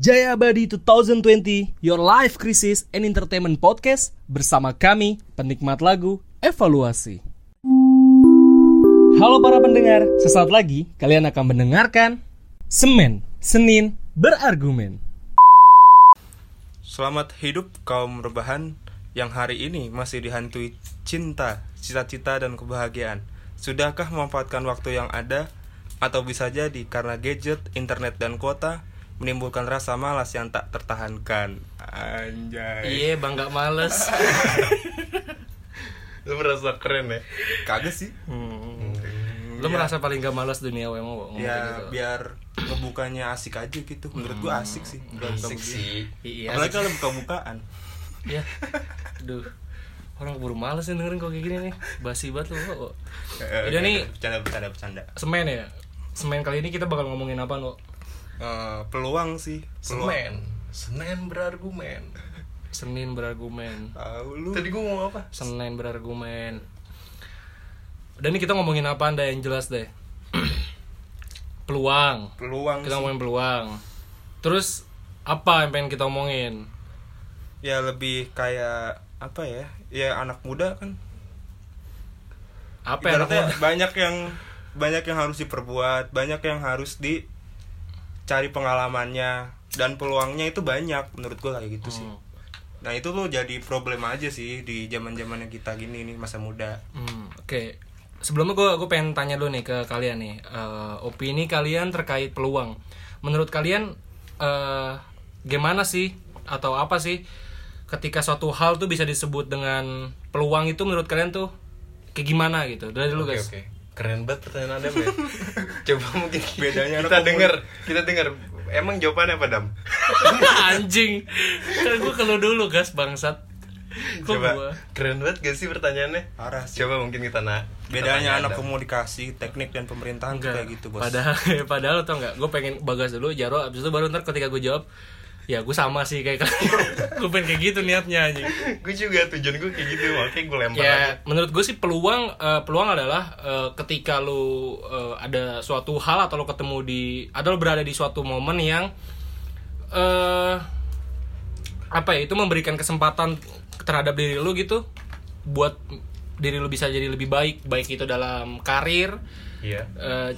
Jaya Abadi 2020, Your Life Crisis and Entertainment Podcast bersama kami, penikmat lagu Evaluasi. Halo para pendengar, sesaat lagi kalian akan mendengarkan Semen, Senin, Berargumen. Selamat hidup kaum rebahan yang hari ini masih dihantui cinta, cita-cita dan kebahagiaan. Sudahkah memanfaatkan waktu yang ada atau bisa jadi karena gadget, internet dan kuota menimbulkan rasa malas yang tak tertahankan. Anjay. Iya bang gak males Lu merasa keren ya? Kagak sih. Lu merasa paling gak males dunia kayak Ya gitu biar ngebukanya asik aja gitu. Menurut gua asik sih. Asik buka-buka. sih Iya Apalagi kalau buka-bukaan. Iya Aduh Orang keburu males nih dengerin kok kayak gini nih Basi banget lu kok Eh, Udah nih bercanda bercanda bercanda. Semen ya Semen kali ini kita bakal ngomongin apa no? Eh, peluang sih. Peluang. Semen Senin berargumen Senin berargumen Tahu lu. Tadi gua ngomong apa? Senin berargumen Udah nih kita ngomongin apa anda yang jelas deh Peluang Peluang Kita sih. ngomongin peluang Terus apa yang pengen kita omongin? ya lebih kayak apa ya ya anak muda kan Apa Ibaratnya banyak yang banyak yang harus diperbuat banyak yang harus dicari pengalamannya dan peluangnya itu banyak menurut gua kayak gitu sih Hmm. nah itu tuh jadi problem aja sih di zaman zamannya kita gini nih masa muda Hmm, Oke, sebelumnya gue gue pengen tanya dulu nih ke kalian nih, Eh, opini kalian terkait peluang. Menurut kalian eh gimana sih atau apa sih ketika suatu hal tuh bisa disebut dengan peluang itu menurut kalian tuh kayak gimana gitu? Dari dulu Oke guys. oke Keren banget pertanyaan Adam ya Coba mungkin Bedanya kita umur. denger Kita denger Emang jawabannya apa Dam? Anjing, kan gue kalau dulu gas bangsat. Kok Coba gua? Keren banget gak sih pertanyaannya? parah sih Coba mungkin kita nak kita bedanya tanya anak Adam. komunikasi teknik dan pemerintahan Enggak. kayak gitu bos Padahal padahal tau nggak? Gue pengen bagas dulu Jaro abis itu baru ntar ketika gue jawab ya gue sama sih kayak kalian. gue pengen kayak gitu niatnya anjing. Gue juga tujuan gue kayak gitu Makanya gue lempar Ya aja menurut gue sih peluang eh, peluang adalah eh, ketika lu eh, ada suatu hal atau lu ketemu di atau lu berada di suatu momen yang eh apa ya itu memberikan kesempatan terhadap diri lu gitu buat diri lu bisa jadi lebih baik baik itu dalam karir Iya eh,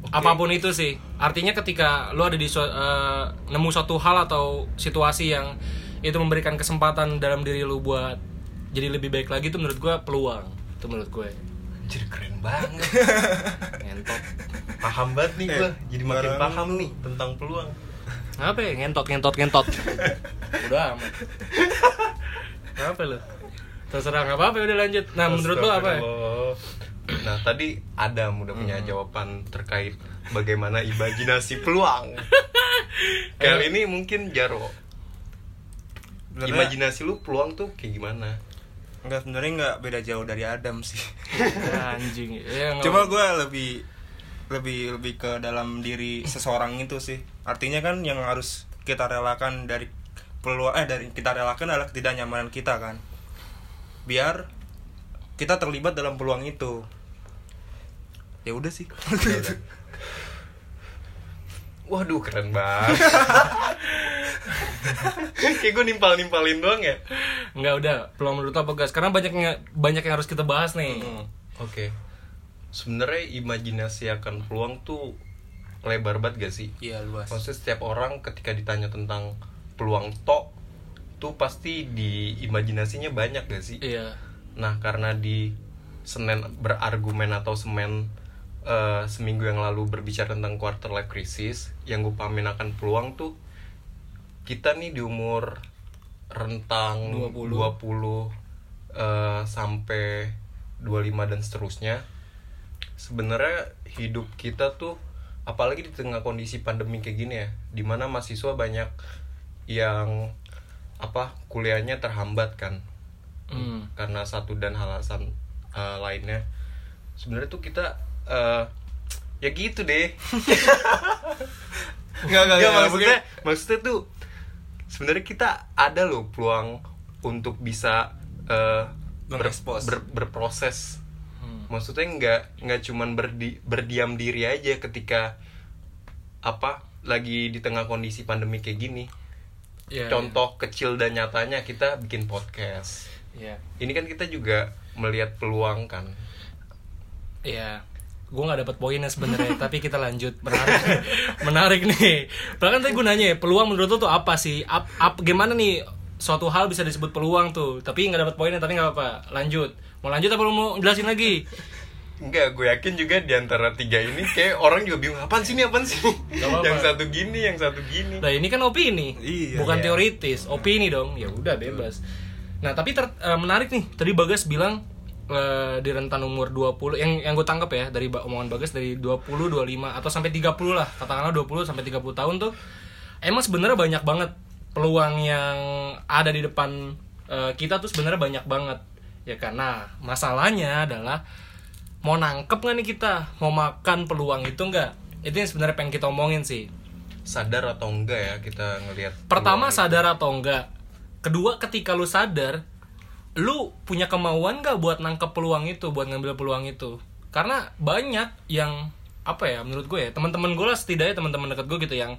cita-cita apa pun itu sih. Artinya ketika lu ada di eh, nemu suatu hal atau situasi yang itu memberikan kesempatan dalam diri lu buat jadi lebih baik lagi itu menurut gue peluang. Itu menurut gue Anjir keren banget. Ngentot. Paham banget nih gue Eh, Jadi makin barang paham nih. Tentang peluang. Apa ya? Ngentot ngentot ngentot. Udah amat. Apa lu. Terserah nggak apa-apa udah lanjut. Nah menurut lu apa ya. Nah tadi Adam udah punya jawaban terkait bagaimana imajinasi peluang. Kali ini mungkin Jaro. Sebenarnya- Imajinasi lu peluang tuh kayak gimana? Enggak sebenarnya nggak beda jauh dari Adam sih anjing ya, Cuma gue lebih lebih lebih ke dalam diri seseorang itu sih. Artinya kan yang harus kita relakan dari peluang eh dari kita relakan adalah ketidaknyamanan kita kan. Biar kita terlibat dalam peluang itu. Ya udah sih. Waduh keren banget. kayak gue nimpal nimpalin doang ya. nggak udah peluang menurut apa guys karena banyak yang banyak yang harus kita bahas nih Oke. Sebenarnya imajinasi akan peluang tuh lebar banget gak sih? Iya luas. Maksudnya setiap orang ketika ditanya tentang peluang tok tuh pasti di imajinasinya banyak gak sih? iya Nah karena di Senin berargumen atau semen eh, seminggu yang lalu berbicara tentang quarter life crisis yang gue pahamin akan peluang tuh kita nih di umur rentang 20. 20, eh, sampai 25 dan seterusnya sebenarnya hidup kita tuh apalagi di tengah kondisi pandemi kayak gini ya di mana mahasiswa banyak yang apa kuliahnya terhambat kan Hmm. karena satu dan alasan uh, lainnya sebenarnya tuh kita uh, ya gitu deh. Enggak enggak Nggak, maksudnya maksudnya tuh sebenarnya kita ada loh peluang untuk bisa uh, ber- ber- berproses. Hmm. maksudnya nggak nggak cuman berdi, berdiam diri aja ketika apa lagi di tengah kondisi pandemi kayak gini. Iya, contoh kecil dan nyatanya kita bikin podcast. Iya. ini kan kita juga melihat peluang kan. Iya. Gue gak dapat poinnya sebenarnya, tapi kita lanjut. Menarik. Menarik nih. Bahkan tadi gue nanya ya, peluang menurut lo tuh apa sih? Up, up, gimana nih suatu hal bisa disebut peluang tuh? Tapi nggak dapat poinnya, tapi nggak apa-apa. Lanjut. Mau lanjut apa lo mau jelasin lagi? Enggak, gue yakin juga di antara tiga ini kayak orang juga bingung apaan sih ini apaan sih? apa-apa. yang satu gini, yang satu gini. Nah ini kan opini, Iya, bukan iya. teoritis. Opini dong, ya udah bebas. Nah tapi ter- eh, menarik nih. Tadi Bagas bilang eh, di rentan umur 20 yang yang gue tangkap ya dari omongan Bagas dari 20 25 atau sampai 30 lah katakanlah 20 sampai 30 tahun tuh emang sebenarnya banyak banget peluang yang ada di depan eh, kita tuh sebenarnya banyak banget. Ya karena masalahnya adalah mau nangkep nggak nih kita? Mau makan peluang itu nggak? Itu yang sebenarnya pengen kita omongin sih. Sadar atau enggak ya kita ngelihat pertama sadar atau enggak? Kedua ketika lu sadar lu punya kemauan gak buat nangkep peluang itu buat ngambil peluang itu karena banyak yang apa ya menurut gue ya teman-teman gue lah setidaknya teman-teman deket gue gitu yang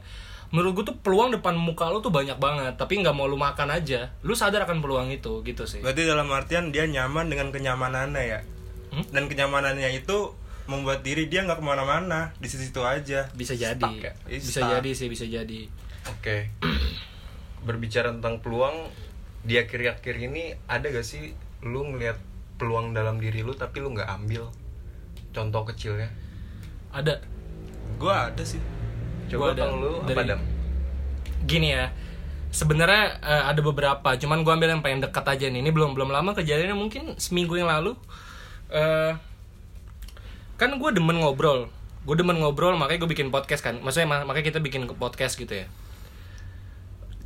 menurut gue tuh peluang depan muka lu tuh banyak banget tapi nggak mau lu makan aja lu sadar akan peluang itu gitu sih Berarti dalam artian dia nyaman dengan kenyamanannya ya. Hmm? Dan kenyamanannya itu membuat diri dia nggak ke mana-mana di situ bisa aja. jadi Stuck ya? bisa Stuck. jadi sih bisa jadi Oke. Berbicara tentang peluang di akhir-akhir ini ada gak sih lu ngelihat peluang dalam diri lu tapi lu nggak ambil? Contoh kecilnya. ada Gua ada sih. Coba Gua ada lu apa dari- dam? gini ya sebenarnya eh, ada beberapa cuman gue ambil yang paling dekat aja nih ini belum belum lama kejadiannya mungkin seminggu yang lalu eh kan gue demen ngobrol gue demen ngobrol makanya gue bikin podcast kan maksudnya ma- makanya kita bikin podcast gitu ya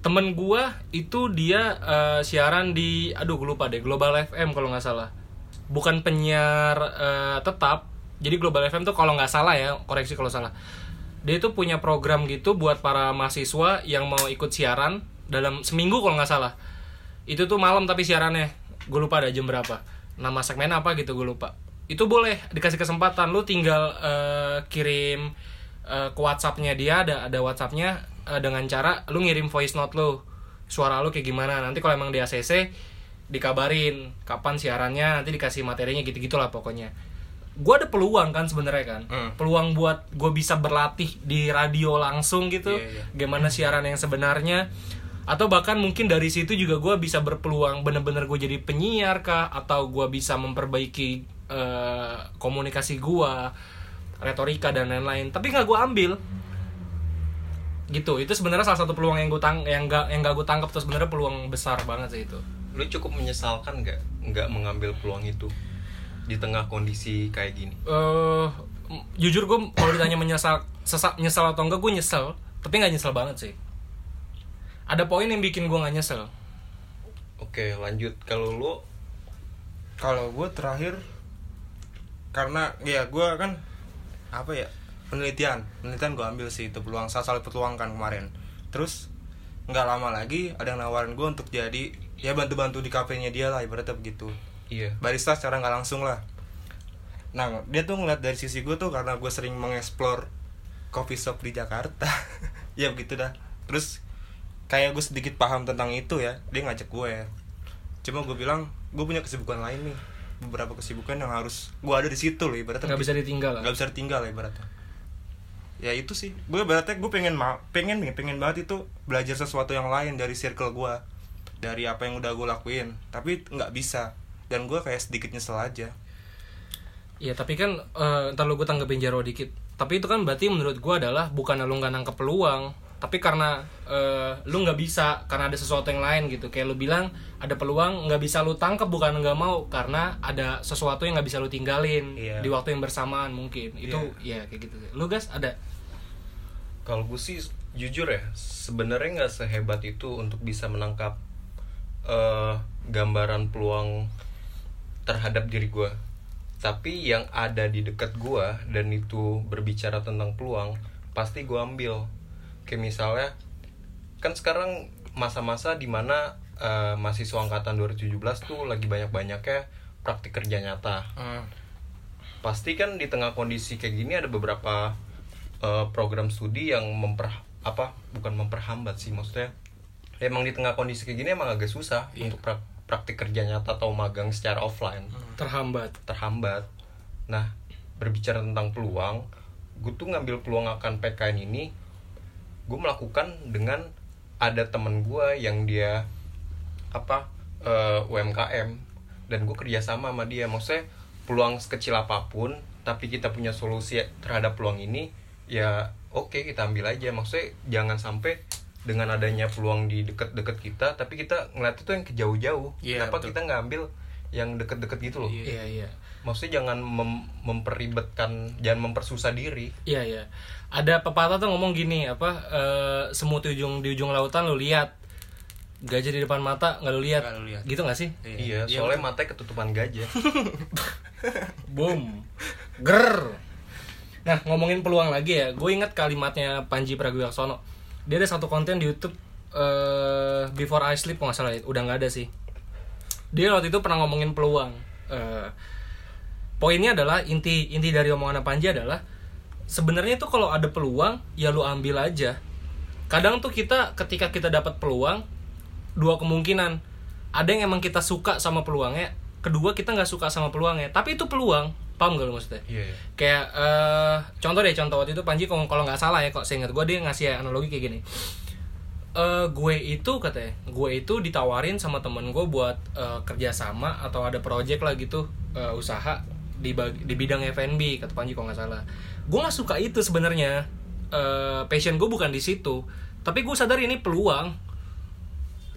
temen gue itu dia eh, siaran di aduh gue lupa deh Global FM kalau nggak salah. Bukan penyiar eh, tetap. Jadi Global FM tuh kalau nggak salah ya koreksi kalau salah. Dia itu punya program gitu buat para mahasiswa yang mau ikut siaran dalam seminggu kalau nggak salah. Itu tuh malam tapi siarannya. Gue lupa ada jam berapa. Nama segmen apa gitu gue lupa. Itu boleh dikasih kesempatan. Lu tinggal eh, kirim eh, ke WhatsAppnya dia ada ada WhatsAppnya eh, dengan cara lu ngirim voice note lu suara lu kayak gimana. Nanti kalau emang di ACC dikabarin kapan siarannya nanti dikasih materinya gitu gitulah pokoknya. Gue ada peluang kan sebenarnya kan. Hmm. peluang buat gue bisa berlatih di radio langsung gitu Iya, iya. gimana siaran yang sebenarnya. Atau bahkan mungkin dari situ juga gue bisa berpeluang bener-bener gue jadi penyiar kah atau gue bisa memperbaiki eh, komunikasi gue retorika dan lain-lain. Tapi nggak gue ambil gitu. Itu sebenarnya salah satu peluang yang gue tang yang gak yang gak gue tangkap tuh sebenarnya peluang besar banget sih itu. Lu cukup menyesalkan nggak nggak mengambil peluang itu di tengah kondisi kayak gini? eh jujur gue kalau ditanya menyesal sesak nyesal atau enggak gue nyesel tapi nggak nyesel banget sih. Ada poin yang bikin gue nggak nyesel. Oke, lanjut. Kalau lu? Kalau gue terakhir karena ya gue kan apa ya penelitian. Penelitian gue ambil sih itu peluang salah satu peluang kan kemarin. Terus nggak lama lagi ada yang nawarin gue untuk jadi ya bantu-bantu di kafenya dia lah ibaratnya begitu. Iya. barista secara nggak langsung lah. Nah dia tuh ngeliat dari sisi gue tuh karena gue sering mengeksplor coffee shop di Jakarta. Ya begitu dah. Terus kayak gue sedikit paham tentang itu ya dia ngajak gue ya. Cuma gue bilang gue punya kesibukan lain nih. Beberapa kesibukan yang harus gue ada di situ loh ibaratnya nggak bisa ditinggal lah. Nggak bisa ditinggal lah ibaratnya ya itu sih. Gue ibaratnya gue pengen ma pengen nih pengen banget itu belajar sesuatu yang lain dari circle gue dari apa yang udah gue lakuin. Tapi nggak bisa. Dan gue kayak sedikit nyesel aja. Iya tapi kan eh, ntar lu gue tanggepin Jaro dikit. Tapi itu kan berarti menurut gue adalah Bukan lu nggak nangkep peluang Tapi karena eh, lu nggak bisa Karena ada sesuatu yang lain gitu Kayak lu bilang ada peluang nggak bisa lu tangkep Bukan nggak mau Karena ada sesuatu yang nggak bisa lu tinggalin Iya. Di waktu yang bersamaan mungkin Itu ya kayak gitu Lu guys ada Kalau gue sih jujur ya, sebenarnya nggak sehebat itu untuk bisa menangkap eh, gambaran peluang terhadap diri gue. Tapi yang ada di dekat gue dan itu berbicara tentang peluang, pasti gue ambil. Kayak misalnya, kan sekarang masa-masa di mana eh, mahasiswa angkatan 2017 tuh lagi banyak-banyaknya praktik kerja nyata. Hmm. pasti kan di tengah kondisi kayak gini ada beberapa eh, program studi yang memper apa bukan memperhambat sih maksudnya emang di tengah kondisi kayak gini emang agak susah untuk prak- praktik kerja nyata atau magang secara offline terhambat terhambat. Nah, berbicara tentang peluang, gue tuh ngambil peluang akan PKN ini, gue melakukan dengan ada temen gue yang dia apa eh, UMKM dan gue kerjasama sama dia. Maksudnya peluang sekecil apa pun, tapi kita punya solusi terhadap peluang ini, ya oke kita ambil aja. Maksudnya jangan sampai dengan adanya peluang di deket-deket kita, tapi kita ngeliat itu yang kejauh-jauh. Iya, Kenapa betul. kita nggak ambil yang deket-deket gitu loh? iya iya maksudnya jangan mem- memperibetkan jangan mempersusah diri Iya iya. Ada pepatah tuh ngomong gini apa eh, semut di ujung di ujung lautan lu lihat gajah di depan mata nggak lu lihat. Nggak lu lihat. Gitu nggak sih? iya soalnya matanya ketutupan gajah Boom. Ger. Nah ngomongin peluang lagi ya, gue ingat kalimatnya Panji Pragiwaksono. Dia ada satu konten di YouTube eh, Before I Sleep nggak salah, ya. udah nggak ada sih. Dia waktu itu pernah ngomongin peluang. Eh, poinnya adalah inti inti dari omongan Panji adalah sebenarnya tuh kalau ada peluang ya lu ambil aja. Kadang tuh kita ketika kita dapat peluang dua kemungkinan. Ada yang emang kita suka sama peluangnya, kedua kita nggak suka sama peluangnya. Tapi itu peluang, paham gak lu maksudnya? iya iya. Kayak eh contoh deh contoh waktu itu Panji kalau kalau nggak salah ya kok saya ingat gue dia ngasih analogi kayak gini. Eh gue itu katanya, gue itu ditawarin sama temen gue buat eh, kerjasama atau ada project lah gitu eh, usaha di di bidang F&B kata Panji kalau nggak salah. Gue nggak suka itu sebenarnya. Eh, passion gue bukan di situ. Tapi gue sadar ini peluang.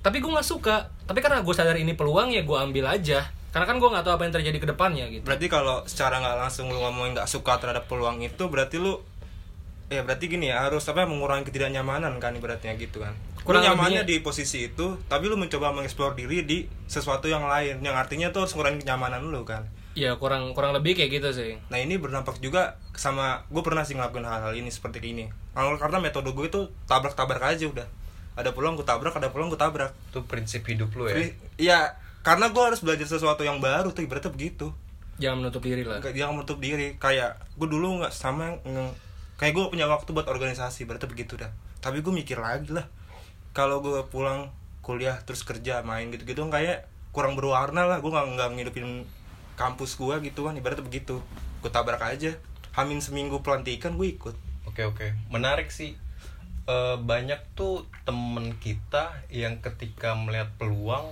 Tapi gue nggak suka. Tapi karena gue sadar ini peluang ya gue ambil aja. Karena kan gue nggak tahu apa yang terjadi ke depannya gitu. berarti kalau secara nggak langsung lu ngomongin nggak suka terhadap peluang itu berarti lu ya berarti gini ya harus apa mengurangi ketidaknyamanan kan ibaratnya gitu kan Kurang lu nyamannya di posisi itu tapi lu mencoba mengeksplor diri di sesuatu yang lain yang artinya tuh harus mengurangi kenyamanan lu kan Ya kurang kurang lebih kayak gitu sih. nah ini berdampak juga sama gue pernah sih ngelakuin hal-hal ini seperti ini. Kalau- karena metode gue itu tabrak-tabrak aja udah. Ada peluang gue tabrak ada peluang gue tabrak. Itu prinsip hidup lu ya? Iya karena gue harus belajar sesuatu yang baru tuh ibaratnya begitu. Jangan menutup diri lah. Jangan menutup diri. Kayak gue dulu nggak sama nge- kayak gue punya waktu buat organisasi berarti begitu dah. Tapi gue mikir lagi lah. Kalau gue pulang kuliah terus kerja main gitu gitu kayak kurang berwarna lah. Gue nggak nggak ngidupin kampus gue gitu kan ibaratnya begitu. Gue tabrak aja. Hamin seminggu pelantikan gue ikut. Oke oke. Menarik sih. Eh, banyak tuh temen kita yang ketika melihat peluang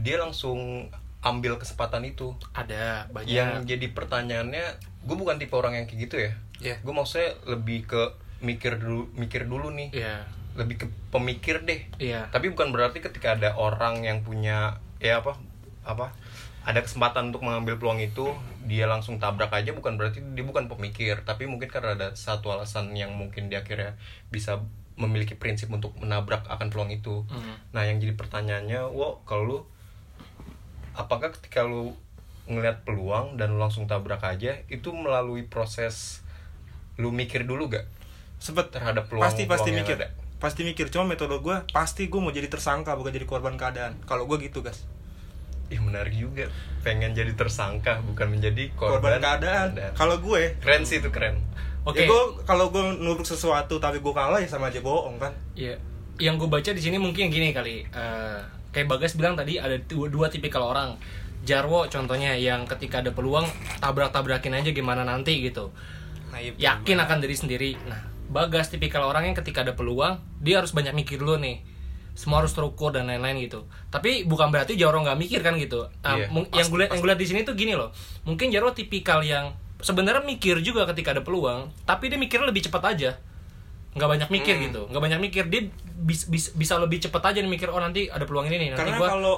dia langsung ambil kesempatan itu. Ada banyak. yang jadi pertanyaannya gue bukan tipe orang yang kayak gitu ya. Iya. gue maksudnya lebih ke mikir dulu mikir dulu nih. Iya. lebih ke pemikir deh. Iya. tapi bukan berarti ketika ada orang yang punya ya apa apa ada kesempatan untuk mengambil peluang itu dia langsung tabrak aja bukan berarti dia bukan pemikir tapi mungkin karena ada satu alasan yang mungkin dia akhirnya bisa memiliki prinsip untuk menabrak akan peluang itu. Hmm. nah yang jadi pertanyaannya wo kalau lu apakah ketika lu ngelihat peluang dan lu langsung tabrak aja itu melalui proses lu mikir dulu gak? Sempet. Terhadap peluang pasti pasti peluang mikir. ada? pasti mikir. Cuma metode gue pasti gue mau jadi tersangka bukan jadi korban keadaan. Kalau gue gitu guys Ih menarik juga pengen jadi tersangka bukan menjadi korban, korban, keadaan kalau gue keren sih itu keren Oke. Ya gue kalau gue nubruk sesuatu tapi gue kalah ya sama aja bohong kan. Iya. Yang gue baca di sini mungkin gini kali. eh, kayak Bagas bilang tadi ada dua, dua tipikal orang. Jarwo contohnya yang ketika ada peluang tabrak-tabrakin aja gimana nanti gitu. Nah, iya, Yakin akan diri sendiri. Nah, Bagas tipikal orang yang ketika ada peluang dia harus banyak mikir dulu nih. Semua harus terukur dan lain-lain gitu. Tapi bukan berarti Jarwo nggak mikir kan gitu. Mung- yang gue yang gue lihat di sini tuh gini loh. Mungkin Jarwo tipikal yang sebenarnya mikir juga ketika ada peluang, tapi dia mikirnya lebih cepat aja nggak banyak mikir Hmm. gitu nggak banyak mikir dia bis, bis- bisa lebih cepat aja nih mikir oh nanti ada peluang ini nih nanti Karena gua kalau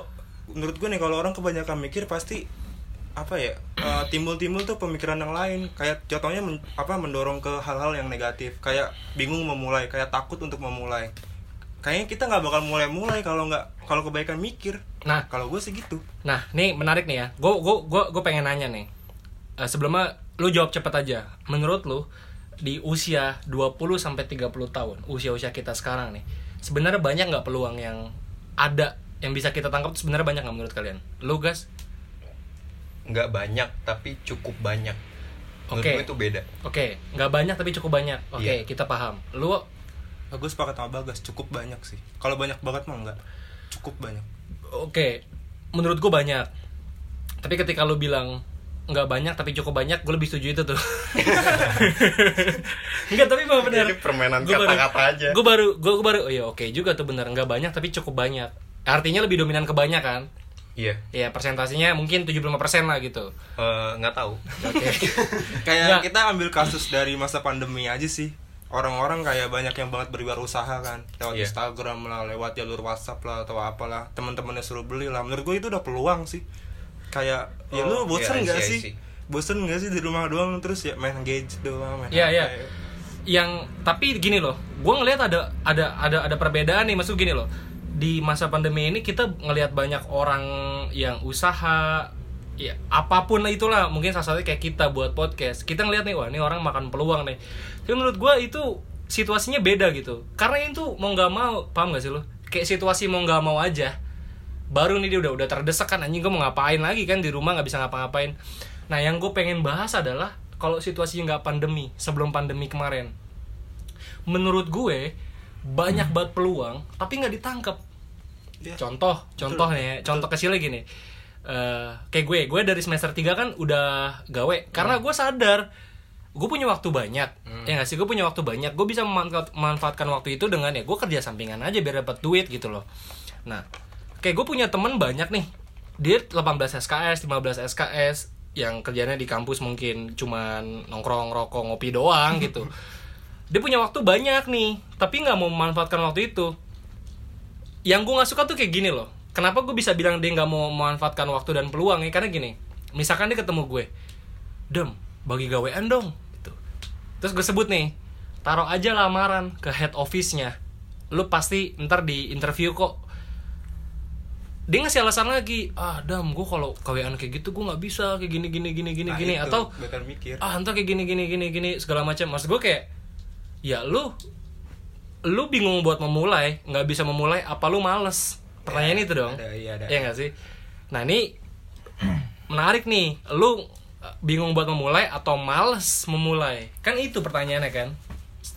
menurut gue nih kalau orang kebanyakan mikir pasti apa ya eh, timbul-timbul tuh pemikiran yang lain kayak contohnya men- apa mendorong ke hal-hal yang negatif kayak bingung memulai kayak takut untuk memulai kayaknya kita nggak bakal mulai-mulai kalau nggak kalau kebaikan mikir. Nah. Kalau gue sih gitu. Nah nih menarik nih ya. Gue gue gue gue pengen nanya nih. Eh, sebelumnya lu jawab cepet aja. Menurut lu di usia 20 sampai 30 tahun usia-usia kita sekarang nih sebenarnya banyak nggak peluang yang ada yang bisa kita tangkap sebenarnya banyak nggak menurut kalian? Lu gas? Nggak banyak tapi cukup banyak. Menurut Oke. gue itu beda. Oke, nggak banyak tapi cukup banyak. Oke, Iya. kita paham. Lu Bagus sepakat sama Bagas, cukup banyak sih. Kalau banyak banget mah enggak. Cukup banyak. oke, menurut gue banyak. Tapi ketika lu bilang nggak banyak tapi cukup banyak, gue lebih setuju itu tuh. Enggak, tapi memang benar. Ini permainan Gua baru- kata-kata aja. Gue baru, gue baru, oh iya oke juga tuh benar nggak banyak tapi cukup banyak. Artinya lebih dominan ke banyak kan? iya Ya persentasinya mungkin 75% lah gitu. Eh, nggak tahu Oke. Kayak Nggak. kita ambil kasus dari masa pandemi aja sih. Orang-orang kayak banyak yang banget berwirausaha kan lewat Iya. Instagram lah, lewat jalur WhatsApp lah atau apalah. Teman-temannya suruh beli lah. Menurut gue itu udah peluang sih. Kayak ya Oh, lu bosen iya, I nggak see, I sih? see. Bosen nggak sih di rumah doang terus ya main gadget doang, main Iya HP. iya. Yang tapi gini loh, gue ngelihat ada ada ada ada perbedaan nih maksud gini loh. Di masa pandemi ini kita ngelihat banyak orang yang usaha ya apa pun lah itulah mungkin salah satunya kayak kita buat podcast. Kita ngelihat nih wah ini orang makan peluang nih. Tapi menurut gue itu situasinya beda gitu. Karena itu mau nggak mau paham gak sih lo kayak situasi mau nggak mau aja baru nih dia udah udah terdesak kan anjing gue mau ngapain lagi kan di rumah nggak bisa ngapa-ngapain. Nah yang gue pengen bahas adalah kalau situasinya nggak pandemi sebelum pandemi kemarin. Menurut gue banyak banget peluang tapi nggak ditangkap Iya. contoh contoh nih ya, contoh kecilnya gini Eh, kayak gue gue dari semester 3 kan udah gawe. Karena gue sadar gue punya waktu banyak. Ya nggak sih? Gue punya waktu banyak. Gue bisa memanfaat- memanfaatkan waktu itu dengan ya gue kerja sampingan aja biar dapat duit gitu loh. Nah kayak gue punya temen banyak nih. Dia 18 SKS 15 SKS yang kerjanya di kampus mungkin cuman nongkrong rokok ngopi doang gitu. Dia punya waktu banyak nih tapi nggak mau memanfaatkan waktu itu. Yang gue nggak suka tuh kayak gini loh kenapa gue bisa bilang dia nggak mau memanfaatkan waktu dan peluang ya? Karena gini misalkan dia ketemu gue dem bagi gawean dong gitu. Terus gue sebut nih taruh aja lamaran ke head office-nya. Lu pasti ntar di interview kok. Dia ngasih alasan lagi ah dam gue kalau gawean kayak gitu gue nggak bisa kayak gini gini gini gini Nah, gini. itu, atau bakal mikir. ah ntar kayak gini gini gini gini segala macam. Maksud gue kayak ya lu lu bingung buat memulai nggak bisa memulai apa lu males pertanyaan itu dong. ada, iya, ada. ya nggak sih? Nah ini menarik nih. Lu eh, bingung buat memulai atau males memulai? Kan itu pertanyaannya kan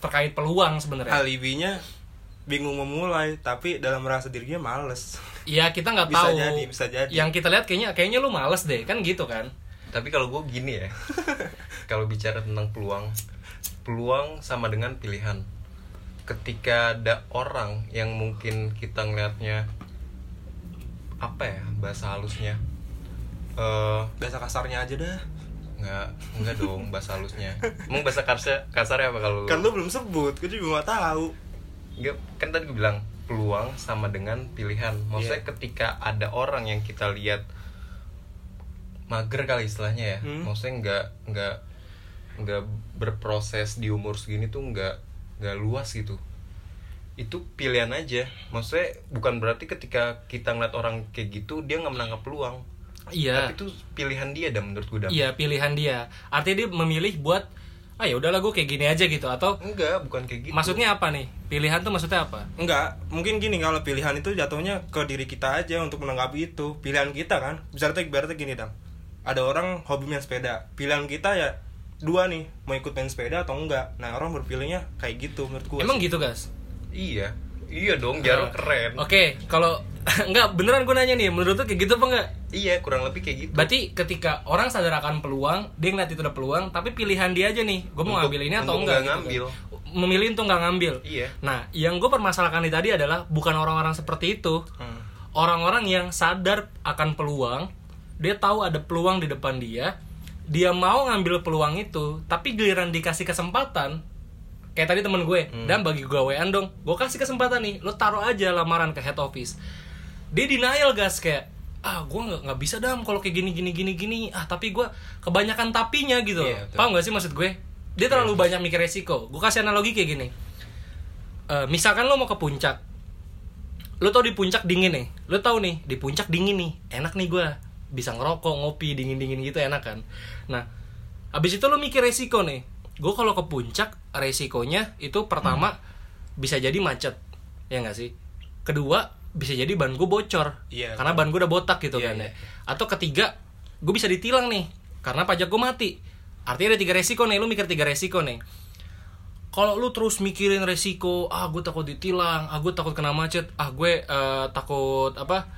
terkait peluang sebenarnya. Alibinya bingung memulai tapi dalam merasa dirinya males. Ya kita nggak Bisa tahu. jadi, bisa jadi. yang kita lihat kayaknya kayaknya lu males deh. Kan gitu kan? Tapi kalau gue gini ya kalau bicara tentang peluang peluang sama dengan pilihan. Ketika ada orang yang mungkin kita ngelihatnya apa ya bahasa halusnya? Eh bahasa kasarnya aja dah. nggak nggak dong bahasa halusnya. Emang bahasa kasar kasarnya apa kalau kan lu belum sebut gue juga gak tahu. Nggak, kan tadi gue bilang peluang sama dengan pilihan. Maksudnya Iya. ketika ada orang yang kita lihat mager kali istilahnya ya. Hmm. maksudnya nggak nggak nggak berproses di umur segini tuh nggak nggak luas gitu itu pilihan aja. Maksudnya bukan berarti ketika kita ngeliat orang kayak gitu dia nggak menangkap peluang. Iya. Tapi itu pilihan dia dan menurut gue Dam. iya pilihan dia. Artinya dia memilih buat ah ya udahlah gue kayak gini aja gitu. Atau enggak bukan kayak gitu. maksudnya apa nih? Pilihan tuh maksudnya apa? Enggak. Mungkin gini kalau pilihan itu jatuhnya ke diri kita aja untuk menanggapi itu. Pilihan kita kan. Bisa ibaratnya gini dam. Ada orang hobi main sepeda. Pilihan kita ya dua nih mau ikut main sepeda atau enggak. Nah orang berpilihnya kayak gitu menurut gue emang gitu guys iya iya dong Jaro keren oke kalau enggak beneran gue nanya nih menurut tuh kayak gitu apa enggak iya kurang lebih kayak gitu berarti ketika orang sadar akan peluang dia ngeliat itu ada peluang tapi pilihan dia aja nih gue mau Untuk- ngambil ini atau enggak nggak gitu kan. ngambil. memilih untuk nggak ngambil Iya. nah yang gue permasalahkan di tadi adalah bukan orang-orang seperti itu Hmm. orang-orang yang sadar akan peluang dia tahu ada peluang di depan dia dia mau ngambil peluang itu tapi giliran dikasih kesempatan kayak tadi temen gue dan bagi gue wean dong. Gue kasih kesempatan nih lo taruh aja lamaran ke head office. Dia denial gas kayak ah gue nggak nggak bisa dam kalau kayak gini gini gini gini. Ah tapi gue kebanyakan tapinya gitu loh. Iya, paham gak sih maksud gue? Dia terlalu banyak mikir resiko. Gue kasih analogi kayak gini. Eh, misalkan lo mau ke puncak. Lo tau di puncak dingin nih. Lo tau nih di puncak dingin nih. Enak nih gue bisa ngerokok ngopi dingin dingin gitu enak kan? Nah abis itu lo mikir resiko nih gue kalau ke puncak resikonya itu pertama bisa jadi macet. Ya nggak sih? Kedua bisa jadi ban gue bocor. Iya. karena ban gue udah botak gitu Iya, kan iya. ya atau ketiga gue bisa ditilang nih karena pajak gue mati. Artinya ada tiga resiko nih lu mikir tiga resiko nih. Kalau lu terus mikirin resiko ah gue takut ditilang ah gue takut kena macet ah gue eh, takut apa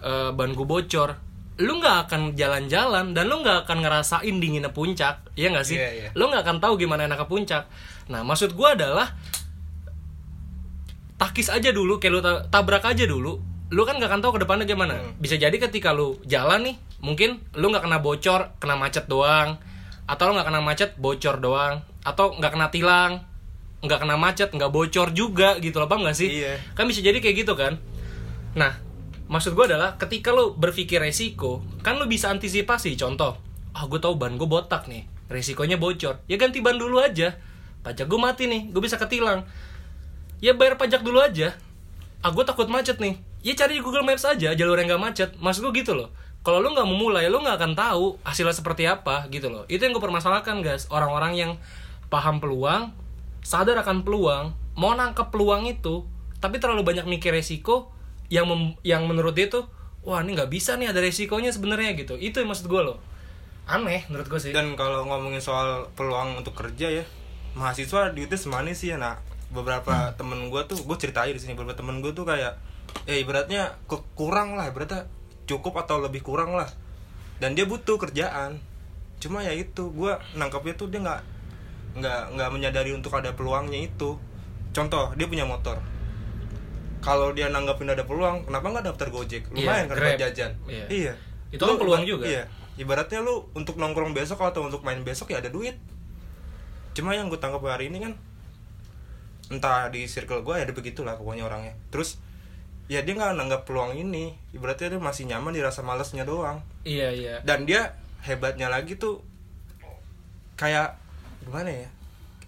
eh, ban gue bocor lu nggak akan jalan-jalan dan lu nggak akan ngerasain dinginnya puncak Iya nggak sih? Iya, iya. lu nggak akan tahu gimana enaknya puncak. Nah maksud gue adalah takis aja dulu kayak lu ta- tabrak aja dulu lu kan nggak akan tahu ke depannya gimana. Bisa jadi ketika lu jalan nih mungkin lu nggak kena bocor kena macet doang atau lu nggak kena macet bocor doang atau nggak kena tilang nggak kena macet nggak bocor juga gitu loh paham nggak sih? Iya. kan bisa jadi kayak gitu kan? Nah maksud gue adalah ketika lu berpikir resiko kan lu bisa antisipasi. Contoh ah gue tahu ban gue botak nih resikonya bocor. Ya ganti ban dulu aja. Pajak gue mati nih gue bisa ketilang. Ya bayar pajak dulu aja. Ah gue takut macet nih. Ya cari di Google Maps aja jalur yang gak macet. Maksud gue gitu loh. Kalau lu nggak mau mulai lu nggak akan tahu hasilnya seperti apa gitu loh. Itu yang gue permasalahkan guys. Orang-orang yang paham peluang sadar akan peluang mau nangkep peluang itu tapi terlalu banyak mikir resiko yang mem- yang menurut dia tuh wah ini nggak bisa nih ada resikonya sebenarnya gitu. Itu yang maksud gue loh. Aneh menurut gue sih. Dan kalau ngomongin soal peluang untuk kerja ya mahasiswa duitnya semanis sih ya nah beberapa temen gue tuh gue ceritain di sini beberapa temen gue tuh kayak eh ibaratnya kurang lah ibaratnya cukup atau lebih kurang lah. Dan dia butuh kerjaan. Cuma ya itu gue nangkapnya tuh dia nggak nggak nggak menyadari untuk ada peluangnya itu. Contoh dia punya motor kalau dia nanggapin ada peluang kenapa nggak daftar gojek? Lumayan Iya, kan buat jajan. Iya. iya. Itu kan Lu- peluang juga. iya. Ibaratnya lu untuk nongkrong besok atau untuk main besok ya ada duit. Cuma yang gue tangkap hari ini kan entah di circle gue ya ada begitulah pokoknya orangnya. Terus ya dia nggak nanggap peluang ini. Ibaratnya dia masih nyaman dirasa malesnya doang. Iya iya. Dan dia hebatnya lagi tuh kayak gimana ya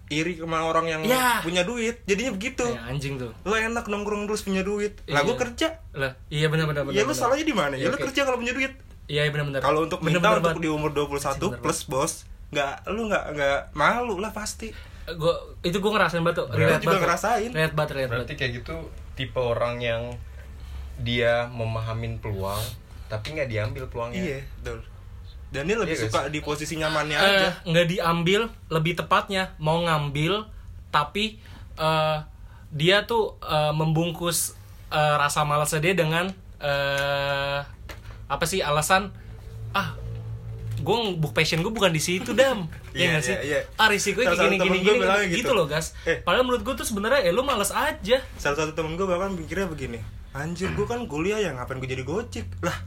iri sama orang yang Ya. punya duit jadinya begitu Kayak anjing tuh lo enak nongkrong terus punya duit lah gue Iya. kerja lah iya benar benar ya benar lu benar. salahnya di mana ya Iya, lu oke. kerja kalau punya duit iya iya, benar benar kalau untuk Bener, minta bener untuk banget. di umur 21 Bener plus bos nggak lu nggak nggak malu lah pasti gua itu gue ngerasain banget tuh Berarti relate juga banget tuh. ngerasain. relate banget relate berarti kayak gitu tipe orang yang dia memahamin peluang tapi nggak diambil peluangnya iya betul dan dia lebih guys. suka di posisi nyamannya Eh, aja nggak diambil lebih tepatnya mau ngambil tapi eh, dia tuh eh, membungkus eh, rasa malasnya dia dengan eh, apa sih alasan ah gue buk passion gue bukan di situ dam ya Iya, nggak sih iya, iya. ah risiko kayak gini gini gini bilangnya gitu. gitu. loh gas Eh. padahal menurut gue tuh sebenarnya eh lu malas aja salah satu temen gue bahkan mikirnya begini anjir gue kan kuliah ya ngapain gue jadi gojek lah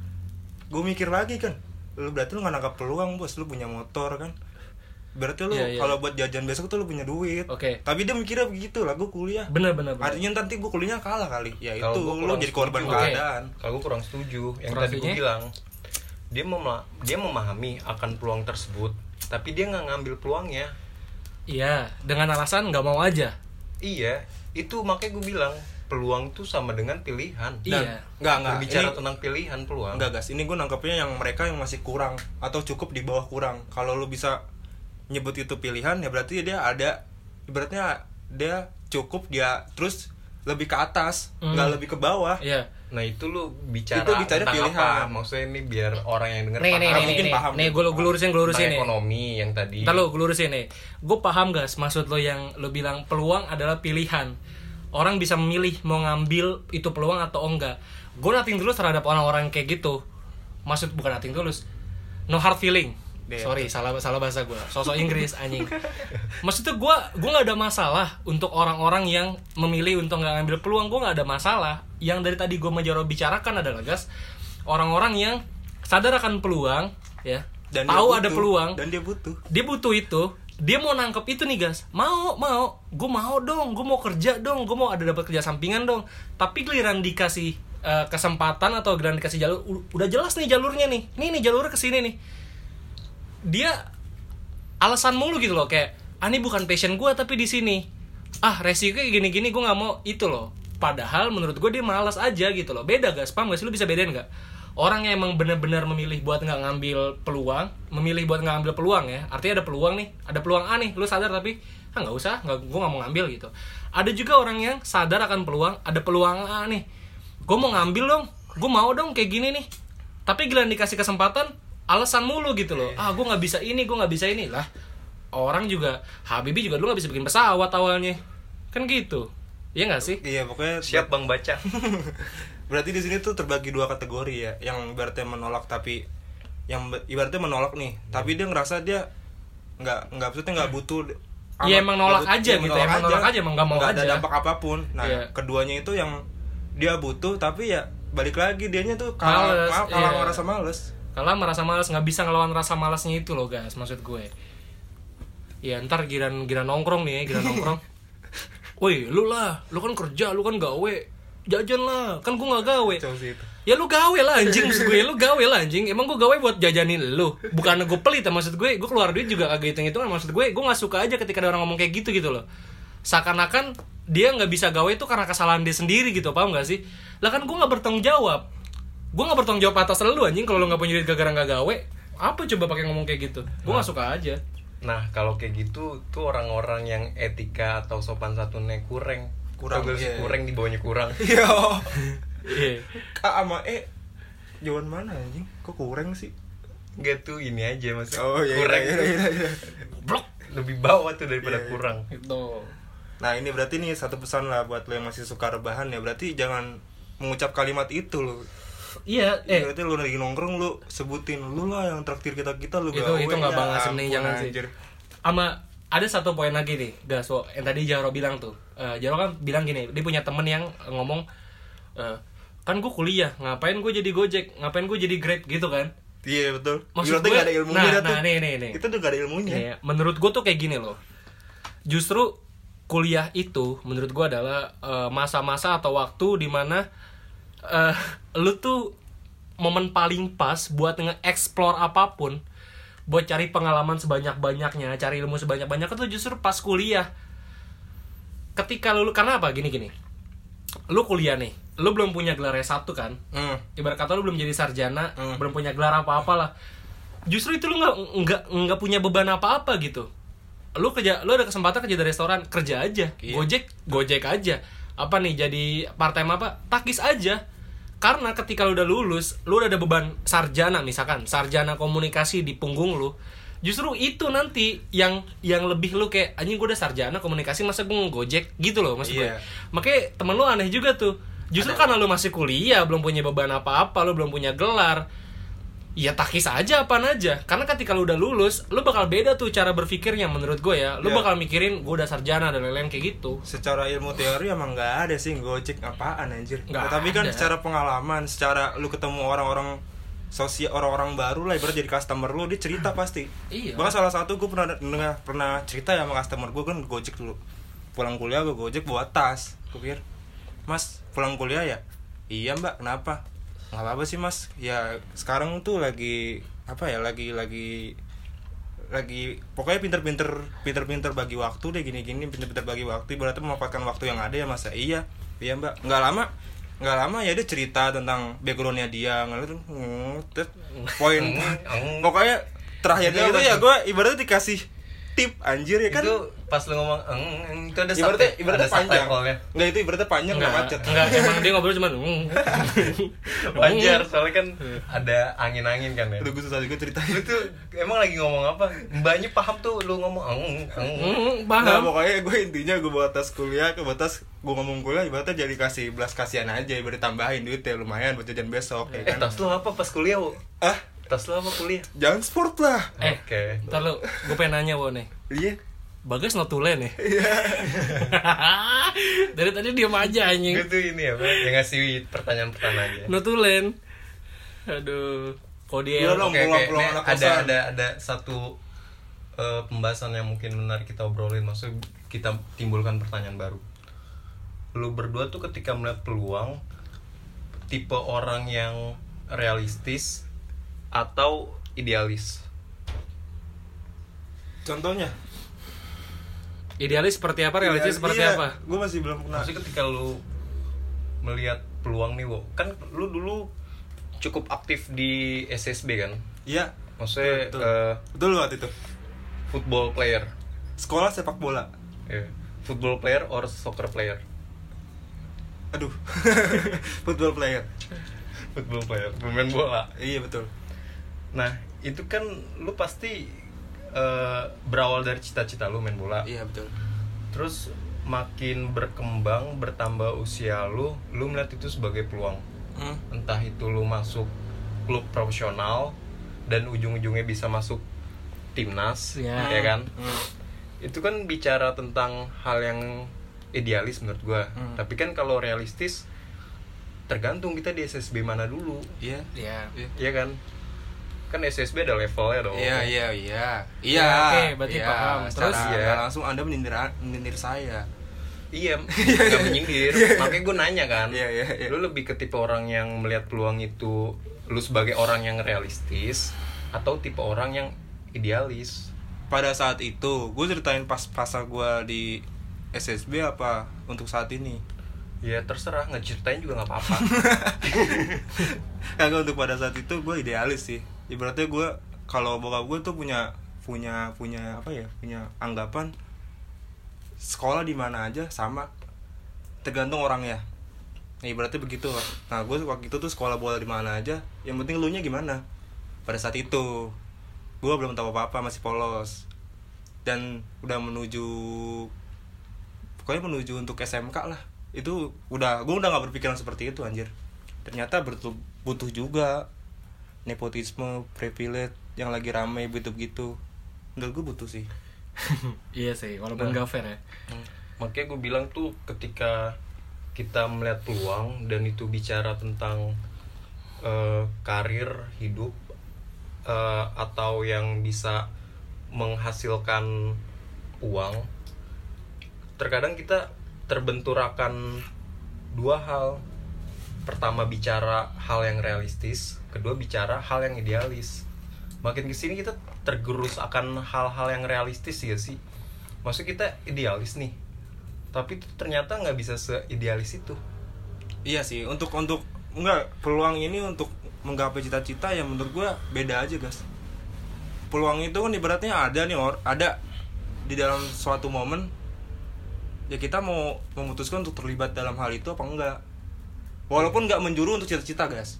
gue mikir lagi kan lu berarti lu nggak nangkap peluang bos. Lu punya motor kan? Berarti lu Iya, iya. kalau buat jajan besok tuh lu punya duit. Oke. tapi dia mikirnya begitu lah gue kuliah. Bener bener, bener. artinya nanti gue kuliahnya kalah kali. Ya Kalau itu gua lu jadi korban setuju. Keadaan. Kalau gue kurang setuju yang Kurang tadi gue bilang dia mema- dia memahami akan peluang tersebut tapi dia nggak ngambil peluangnya. Iya dengan alasan nggak mau aja. Iya itu makanya gue bilang peluang tuh sama dengan pilihan Dan- Iya. nggak nggak berbicara ini- tentang pilihan peluang Enggak gas, ini gue nangkepnya yang mereka yang masih kurang atau cukup di bawah kurang. Kalau lu bisa nyebut itu pilihan ya berarti dia ada ibaratnya dia cukup dia terus lebih ke atas, Hmm. nggak lebih ke bawah. iya nah itu lu bicara Itu bicara tentang pilihan. apa maksudnya ini biar orang yang denger nih nih paham nih mungkin nih paham. nih gue gue lurusin gue lurusin nih ekonomi yang tadi Ntar lo gue lurusin nih Gue paham guys Maksud lo yang lo bilang Peluang adalah pilihan Orang bisa memilih Mau ngambil itu peluang atau enggak. Gue nating tulus terhadap orang-orang kayak gitu. Maksud bukan nating tulus. No hard feeling. Iya. Sorry salah salah bahasa gue Sosok Inggris anjing. Maksudnya gue gue nggak ada masalah Untuk orang-orang yang Memilih untuk nggak ngambil peluang. Gue nggak ada masalah. Yang dari tadi gue Jaro bicarakan adalah guys Orang-orang yang Sadar akan peluang Ya Dan tahu butuh, ada peluang. Dan dia butuh. dia butuh itu dia mau nangkep itu nih guys mau mau. Gue mau dong. Gue mau kerja dong. Gue mau ada dapat kerja sampingan dong. Tapi giliran dikasih eh, kesempatan atau giliran dikasih jalur udah jelas nih jalurnya nih. Nih nih jalurnya ke sini nih. Dia alasan mulu gitu loh. Kayak ah ini bukan passion gue tapi di sini. Ah resiko kayak gini-gini gue nggak mau. Itu loh. Padahal menurut gue dia malas aja gitu loh. Beda guys paham gak sih? Lu bisa bedain nggak orang yang emang benar-benar memilih buat nggak ngambil peluang memilih buat nggak ngambil peluang ya artinya ada peluang nih ada peluang A nih lu sadar tapi ah nggak usah nggak gue nggak mau ngambil gitu. Ada juga orang yang sadar akan peluang ada peluang A nih. Gue mau ngambil dong gue mau dong kayak gini nih. Tapi giliran dikasih kesempatan alasan mulu gitu loh. Ah gue nggak bisa ini gue nggak bisa ini. Lah orang juga Habibie juga dulu nggak bisa bikin pesawat awalnya. Kan gitu. Iya nggak sih? Iya pokoknya siap bang baca berarti di sini tuh terbagi dua kategori ya yang ibaratnya menolak tapi yang ibaratnya menolak nih tapi dia ngerasa dia nggak nggak maksudnya nggak butuh Iya, emang nolak nggak aja gitu, emang nolak aja, emang nggak mau ada aja. dampak apa pun nah Iya. keduanya itu yang dia butuh tapi ya balik lagi dianya tuh kalah Males, kalah, kalah iya. merasa males Kalau merasa malas nggak bisa ngelawan rasa malasnya itu loh guys maksud gue ya ntar giran giran nongkrong nih ya giran nongkrong woi lu lah lu kan kerja lu kan gawe jajan lah. Kan gue nggak gawe. Ya lu gawe lah anjing. Maksud gue lu gawe lah anjing. Emang gue gawe buat jajanin lu. Bukan gue pelit ya maksud gue. Gue keluar duit juga agak hitung hitungan maksud gue gue nggak suka aja ketika ada orang ngomong kayak gitu gitu loh. Seakan-akan dia nggak bisa gawe itu karena kesalahan dia sendiri gitu. Paham gak sih? Lah kan gue nggak bertanggung jawab. Gue nggak bertanggung jawab atas lu anjing kalau lu nggak punya duit gara-gara nggak gawe. Apa coba pakai ngomong kayak gitu? Gue nggak suka aja. Nah kalau kayak gitu tuh orang-orang yang etika atau sopan santunnya kurang Kurang, gak sih? iya. kurang di bawahnya kurang iya Iya. K sama E jawaban mana anjing kok kurang sih Enggak tuh ini aja maksudnya oh iya kurang iya, tuh iya, iya. blok lebih bawah tuh daripada Iya, iya. kurang itu Nah ini berarti nih satu pesan lah buat lo yang masih suka rebahan ya Berarti jangan mengucap kalimat itu lo iya eh Berarti lo lagi nongkrong lo sebutin Lu lah yang traktir kita-kita lo Itu- gawe itu nggak Ya ampun, jangan sih. sama ada satu poin lagi nih gas wo, yang tadi Jaro bilang tuh. Eh, Jaro kan bilang gini dia punya temen yang ngomong eh, kan gue kuliah ngapain gue jadi gojek? Ngapain gue jadi grab? Gitu kan. Iya betul. Maksud Berarti gue- nggak ada ilmunya nah, nah, nih, nih, nih. Itu tuh gak ada ilmunya. Iya, menurut gue tuh kayak gini loh. Justru kuliah itu menurut gue adalah eh, masa-masa atau waktu di mana eh lu tuh momen paling pas buat nge-explore apa pun buat cari pengalaman sebanyak-banyaknya cari ilmu sebanyak-banyaknya tuh justru pas kuliah. Ketika lu karena apa? Gini gini. Lu kuliah nih lu belum punya gelar S1 kan? Hmm. ibarat kata lu belum jadi sarjana Hmm. belum punya gelar apa-apa lah. Justru itu lu nggak nggak nggak punya beban apa-apa gitu. Lu kerja lu ada kesempatan kerja di restoran kerja aja. Iya. gojek gojek aja. Apa nih jadi part time apa? Takis aja karena ketika lu udah lulus lu udah ada beban sarjana misalkan sarjana komunikasi di punggung lu justru itu nanti yang yang lebih lu kayak anjing gue udah sarjana komunikasi masa gue ngegojek? Gitu loh maksud gue Iya. makanya temen lu aneh juga tuh. Justru karena lu masih kuliah belum punya beban apa-apa lu belum punya gelar ya takis aja apaan aja. Karena ketika lu udah lulus lu bakal beda tuh cara berpikirnya menurut gue ya. Lu Iya. bakal mikirin gue udah sarjana dan lain-lain kayak gitu. Secara ilmu teori emang nggak ada sih gojek apaan anjir. Nggak Nah, Tapi kan ada. secara pengalaman Secara lu ketemu orang-orang sosial orang-orang baru lah ibarat jadi customer lu dia cerita pasti. Iya. bahkan salah satu gue pernah dengar pernah cerita ya sama customer gue kan gojek dulu. Pulang kuliah gue gojek bawa tas gue pikir mas pulang kuliah ya? Iya mbak kenapa nggak apa-apa sih mas. Ya sekarang tuh lagi apa ya lagi lagi lagi pokoknya pinter-pinter pinter-pinter bagi waktu deh gini-gini pinter-pinter bagi waktu berarti memanfaatkan waktu yang ada ya masa iya iya mbak. Nggak lama nggak lama ya dia cerita tentang backgroundnya dia nggak hmm, poin. Pokoknya terakhirnya Itu ya gue ibaratnya dikasih tip anjir ya kan itu pas lu ngomong eng, eng, itu ada ibaratnya ibaratnya ada panjang subtitle-nya. nggak itu ibaratnya panjang nggak Enggak, macet enggak, emang dia ngobrol cuman "Hmm." Wajar, soalnya kan ada angin-angin kan ya. udah gue susah juga ceritanya Lu tuh emang lagi ngomong apa? Mbaknya paham tuh lu ngomong eng, eng. Nah paham pokoknya gue intinya gue tas kuliah ke batas gue ngomong kuliah ibaratnya jadi kasih belas kasihan aja ibarat tambahin duit ya lumayan buat jajan besok ya Eh, kan tas lu apa pas kuliah, ah Tas lu apa kuliah? jangan sport lah eh Oke. ntar lu gue pengen nanya wo nih iya bagas notulen ya dari tadi diam aja anjing Gue tuh ini ya, yang ngasih pertanyaan-pertanyaan aja. notulen aduh kode oke. Peluang-peluang Nih, anak ada ada ada satu eh, pembahasan yang mungkin menarik kita obrolin. Maksudnya kita timbulkan pertanyaan baru. Lu berdua tuh ketika melihat peluang tipe orang yang realistis atau idealis? contohnya? Idealis seperti apa? Realistis seperti apa? Gue Iya, masih belum pernah. Maksudnya ketika lu melihat peluang nih, Wo, kan lu dulu cukup aktif di SSB kan? iya. Maksudnya betul. eh, betul waktu itu. football player. sekolah sepak bola. Ya. Football player or soccer player? aduh. Football player. Football player, pemain bola. iya betul Nah, itu kan lu pasti eh, berawal dari cita-cita lu main bola. Iya betul. Terus makin berkembang bertambah usia lu lu melihat itu sebagai peluang. Hmm. entah itu lu masuk klub profesional dan ujung-ujungnya bisa masuk timnas Ya. ya kan? Hmm. itu kan bicara tentang hal yang idealis menurut gua. Hmm. tapi kan kalau realistis tergantung kita di SSB mana dulu. Iya. Ya. Iya. Iya kan kan SSB ada levelnya dong Iya iya iya iya. Ya, oke, berarti iya. paham. Secara Terus ya. nggak langsung anda menyindir menyindir saya. Iya, nggak menyindir. Makanya gue nanya kan, Iya, iya, iya. lu lebih ke tipe orang yang melihat peluang itu, lu sebagai orang yang realistis, atau tipe orang yang idealis? Pada saat itu, gue ceritain pas fase gue di SSB apa untuk saat ini. Ya terserah, ngeceritain juga nggak apa-apa. Kagak untuk pada saat itu gue idealis sih. Ibaratnya gue kalau bokap gue tuh punya punya punya apa ya punya anggapan sekolah di mana aja sama tergantung orang ya nah, ibaratnya begitu. Nah gue waktu itu tuh sekolah bola di mana aja yang penting lu nya gimana? Pada saat itu gue belum tahu apa apa masih polos. Dan udah menuju pokoknya menuju untuk SMK lah. Itu udah gue udah nggak berpikiran seperti itu anjir. Ternyata betul butuh juga nepotisme privilege yang lagi rame begitu begitu menurut gue butuh sih. Iya sih walaupun Nah. gak fair ya. Makanya gue bilang tuh ketika kita melihat peluang dan itu bicara tentang eh, karir hidup eh, atau yang bisa menghasilkan uang, terkadang kita terbentur akan dua hal. Pertama bicara hal yang realistis, kedua bicara hal yang idealis. Makin ke sini kita tergerus akan hal-hal yang realistis ya sih. Maksud kita idealis nih, tapi itu ternyata nggak bisa seidealis itu. iya sih untuk untuk enggak peluang ini untuk menggapai cita-cita yang menurut gue beda aja guys peluang itu kan ibaratnya ada nih or ada di dalam suatu momen ya kita mau memutuskan untuk terlibat dalam hal itu apa enggak walaupun nggak menjuru untuk cita-cita guys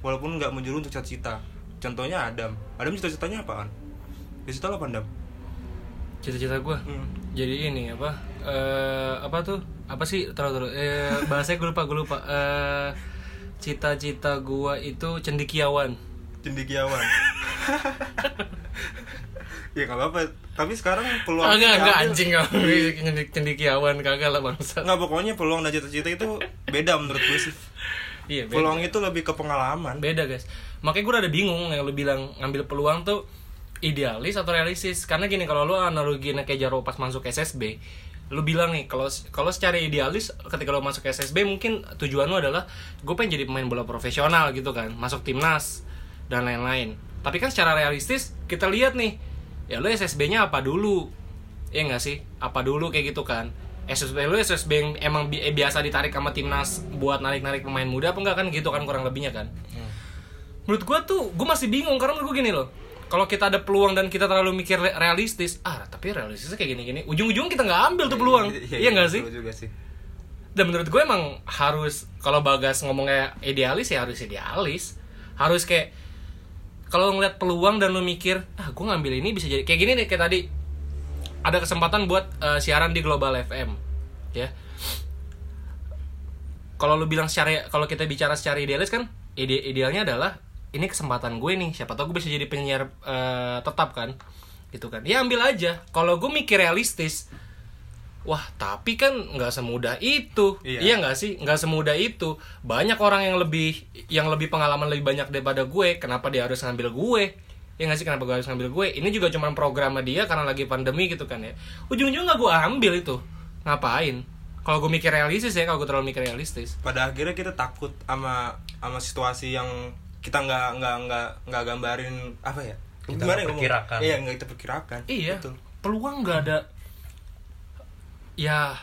walaupun nggak menjuru untuk cita-cita. Contohnya Adam. Adam cita-citanya apaan? Cita-cita lo apa Adam? Cita-cita gue Hmm. jadi ini apa eh apa tuh? Apa sih? Terus terus eh bahasanya gue lupa gue lupa. Eh cita-cita gue itu cendikiawan. Cendekiawan ya nggak apa-apa. Tapi sekarang peluang Enggak, enggak diambil- anjing kamu Cendik- cendikiawan kagak lah bangsa nggak pokoknya peluang dan cita-cita itu beda menurut gue sih iya beda. peluang itu lebih ke pengalaman. Beda guys. Makanya gue rada bingung yang lu bilang ngambil peluang tuh idealis atau realistis. Karena gini kalau lu analoginya kayak Jaro pas masuk SSB lu bilang nih kalau kalau secara idealis ketika lu masuk SSB mungkin tujuan lu adalah gue pengen jadi pemain bola profesional gitu kan. Masuk timnas dan lain-lain. Tapi kan secara realistis kita lihat nih ya lu SSB-nya apa dulu? Ya nggak sih? Apa dulu? Kayak gitu kan SSB lu SSB yang emang bi- eh, biasa ditarik sama timnas buat narik-narik pemain muda apa enggak? Kan gitu kan kurang lebihnya kan. Menurut gue tuh gue masih bingung karena menurut gue gini loh. Kalau kita ada peluang dan kita terlalu mikir re- realistis ah tapi realistisnya kayak gini-gini ujung-ujung kita nggak ambil tuh peluang. Iya nggak sih? betul juga sih. Dan menurut gue emang harus kalau bagas ngomongnya idealis ya harus idealis. Harus kayak kalau ngeliat peluang dan lu mikir ah gue ngambil ini bisa jadi kayak gini nih kayak tadi ada kesempatan buat eh, siaran di Global FM ya. Kalau lu bilang secara kalau kita bicara secara idealis kan ide idealnya adalah ini kesempatan gue nih siapa tahu gue bisa jadi penyiar eh, tetap kan gitu kan. Ya ambil aja. Kalau gue mikir realistis wah tapi kan nggak semudah itu. Iya. iya nggak sih? Nggak semudah itu. Banyak orang yang lebih yang lebih pengalaman lebih banyak daripada gue kenapa dia harus ngambil gue ya nggak sih kenapa gue harus ngambil gue ini juga cuma program dia karena lagi pandemi gitu kan ya ujung-ujung nggak gue ambil itu ngapain kalau gue mikir realistis ya kalau gue terlalu mikir realistis pada akhirnya kita takut sama sama situasi yang kita nggak nggak nggak nggak gambarin apa ya Kita Gimana ya perkirakan. iya nggak kita perkirakan Iya. betul Peluang nggak ada. Ya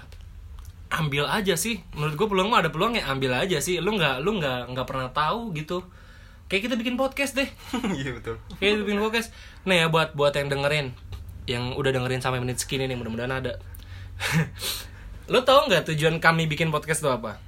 ambil aja sih. Menurut gue peluang mah ada peluang ya ambil aja sih. Lu nggak lu nggak nggak pernah tahu gitu. Kayak kita bikin podcast deh. iya betul Kayak kita bikin podcast. Nah ya buat buat yang dengerin, yang udah dengerin sampai menit segini nih mudah-mudahan ada. Lo tau nggak tujuan kami bikin podcast itu apa?